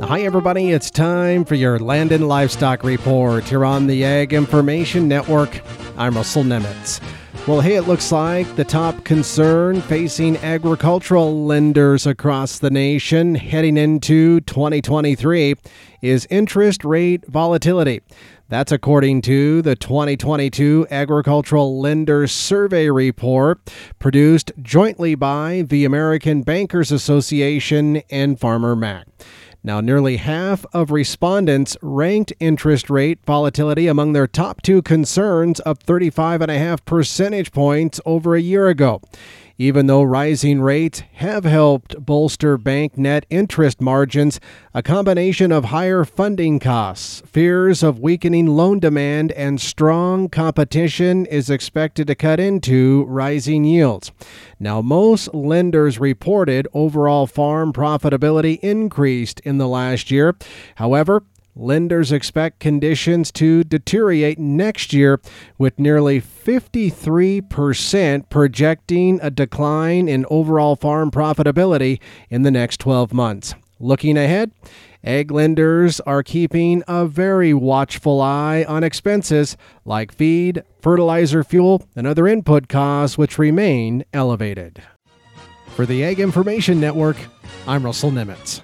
Hi, everybody. It's time for your Land and Livestock Report here on the Ag Information Network. I'm Russell Nemetz. Well, hey, it looks like the top concern facing agricultural lenders across the nation heading into 2023 is interest rate volatility. That's according to the 2022 Agricultural Lenders Survey Report, produced jointly by the American Bankers Association and Farmer Mac. Now, nearly half of respondents ranked interest rate volatility among their top two concerns, up 35.5 percentage points over a year ago. Even though rising rates have helped bolster bank net interest margins, a combination of higher funding costs, fears of weakening loan demand, and strong competition is expected to cut into rising yields. Now, most lenders reported overall farm profitability increased in the last year. However, Lenders expect conditions to deteriorate next year, with nearly 53% projecting a decline in overall farm profitability in the next 12 months. Looking ahead, ag lenders are keeping a very watchful eye on expenses like feed, fertilizer, fuel, and other input costs, which remain elevated. For the Ag Information Network, I'm Russell Nemetz.